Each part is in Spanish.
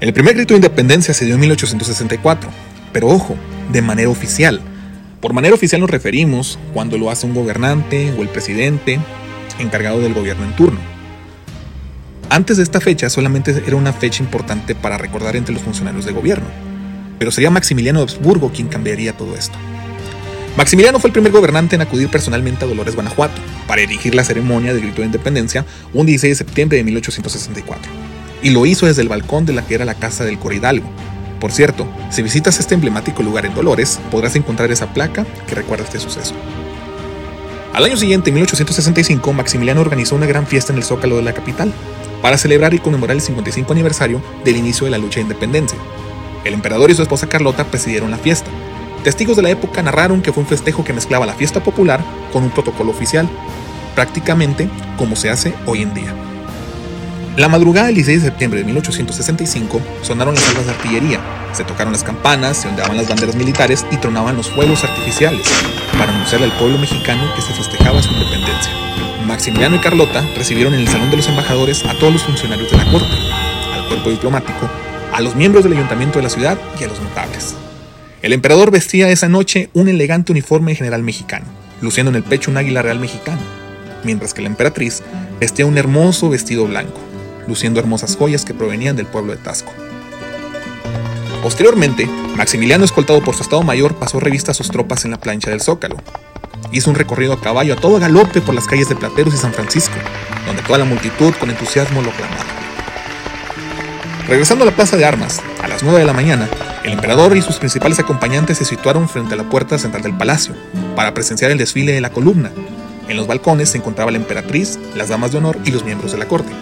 El primer grito de independencia se dio en 1864, pero ojo, de manera oficial. Por manera oficial nos referimos cuando lo hace un gobernante o el presidente encargado del gobierno en turno. Antes de esta fecha solamente era una fecha importante para recordar entre los funcionarios de gobierno, pero sería Maximiliano de Habsburgo quien cambiaría todo esto. Maximiliano fue el primer gobernante en acudir personalmente a Dolores, Guanajuato, para erigir la ceremonia del grito de independencia un 16 de septiembre de 1864. Y lo hizo desde el balcón de la que era la casa del Coridalgo. Por cierto, si visitas este emblemático lugar en Dolores, podrás encontrar esa placa que recuerda este suceso. Al año siguiente, en 1865, Maximiliano organizó una gran fiesta en el Zócalo de la capital, para celebrar y conmemorar el 55 aniversario del inicio de la lucha de independencia. El emperador y su esposa Carlota presidieron la fiesta, Testigos de la época narraron que fue un festejo que mezclaba la fiesta popular con un protocolo oficial, prácticamente como se hace hoy en día. La madrugada del 16 de septiembre de 1865 sonaron las armas de artillería, se tocaron las campanas, se ondeaban las banderas militares y tronaban los fuegos artificiales para anunciarle al pueblo mexicano que se festejaba su independencia. Maximiliano y Carlota recibieron en el Salón de los Embajadores a todos los funcionarios de la corte, al cuerpo diplomático, a los miembros del ayuntamiento de la ciudad y a los notables. El emperador vestía esa noche un elegante uniforme general mexicano, luciendo en el pecho un águila real mexicano, mientras que la emperatriz vestía un hermoso vestido blanco, luciendo hermosas joyas que provenían del pueblo de Tasco. Posteriormente, Maximiliano, escoltado por su Estado Mayor, pasó revista a sus tropas en la plancha del Zócalo. Hizo un recorrido a caballo a todo galope por las calles de Plateros y San Francisco, donde toda la multitud con entusiasmo lo clamaba. Regresando a la plaza de armas, a las 9 de la mañana, el emperador y sus principales acompañantes se situaron frente a la puerta central del palacio para presenciar el desfile de la columna. En los balcones se encontraba la emperatriz, las damas de honor y los miembros de la corte.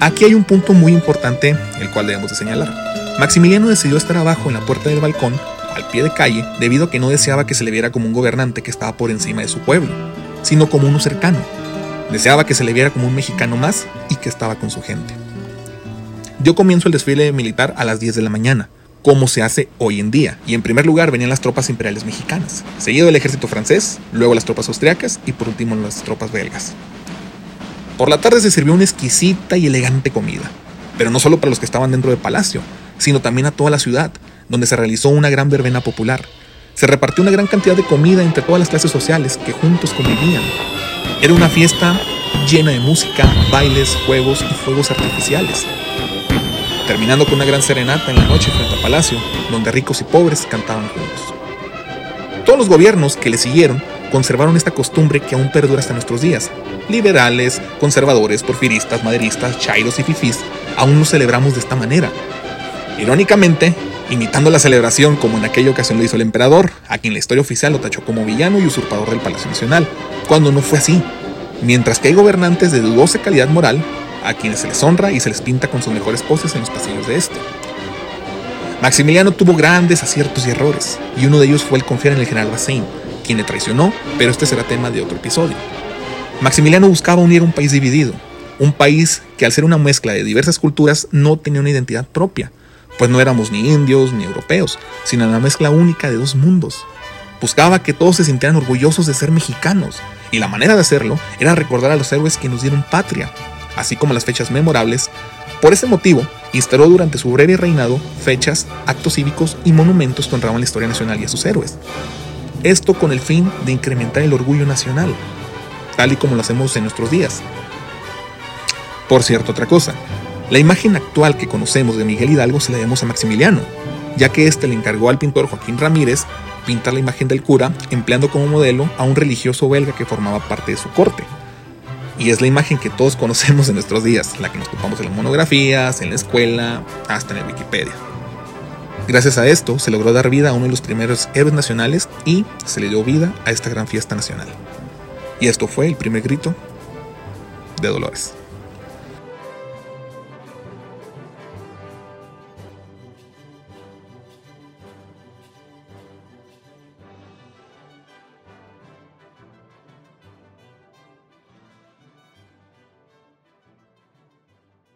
Aquí hay un punto muy importante el cual debemos de señalar. Maximiliano decidió estar abajo en la puerta del balcón, al pie de calle, debido a que no deseaba que se le viera como un gobernante que estaba por encima de su pueblo, sino como uno cercano. Deseaba que se le viera como un mexicano más y que estaba con su gente dio comienzo el desfile militar a las 10 de la mañana, como se hace hoy en día, y en primer lugar venían las tropas imperiales mexicanas, seguido el ejército francés, luego las tropas austriacas y por último las tropas belgas. Por la tarde se sirvió una exquisita y elegante comida, pero no solo para los que estaban dentro del palacio, sino también a toda la ciudad, donde se realizó una gran verbena popular. Se repartió una gran cantidad de comida entre todas las clases sociales que juntos convivían. Era una fiesta llena de música, bailes, juegos y fuegos artificiales, terminando con una gran serenata en la noche frente al palacio, donde ricos y pobres cantaban juntos. Todos los gobiernos que le siguieron conservaron esta costumbre que aún perdura hasta nuestros días. Liberales, conservadores, porfiristas, maderistas, chairos y fifís, aún nos celebramos de esta manera. Irónicamente, imitando la celebración como en aquella ocasión lo hizo el emperador, a quien la historia oficial lo tachó como villano y usurpador del Palacio Nacional, cuando no fue así. Mientras que hay gobernantes de dudosa calidad moral a quienes se les honra y se les pinta con sus mejores poses en los pasillos de este. Maximiliano tuvo grandes aciertos y errores, y uno de ellos fue el confiar en el general Bazaine, quien le traicionó, pero este será tema de otro episodio. Maximiliano buscaba unir un país dividido, un país que al ser una mezcla de diversas culturas no tenía una identidad propia, pues no éramos ni indios ni europeos, sino una mezcla única de dos mundos. Buscaba que todos se sintieran orgullosos de ser mexicanos, y la manera de hacerlo era recordar a los héroes que nos dieron patria, así como las fechas memorables. Por ese motivo, instaló durante su breve reinado fechas, actos cívicos y monumentos que honraban la historia nacional y a sus héroes. Esto con el fin de incrementar el orgullo nacional, tal y como lo hacemos en nuestros días. Por cierto, otra cosa, la imagen actual que conocemos de Miguel Hidalgo se la debemos a Maximiliano, ya que éste le encargó al pintor Joaquín Ramírez pintar la imagen del cura, empleando como modelo a un religioso belga que formaba parte de su corte y es la imagen que todos conocemos en nuestros días, la que nos topamos en las monografías, en la escuela, hasta en el Wikipedia. Gracias a esto se logró dar vida a uno de los primeros héroes nacionales y se le dio vida a esta gran fiesta nacional. Y esto fue el primer grito de Dolores.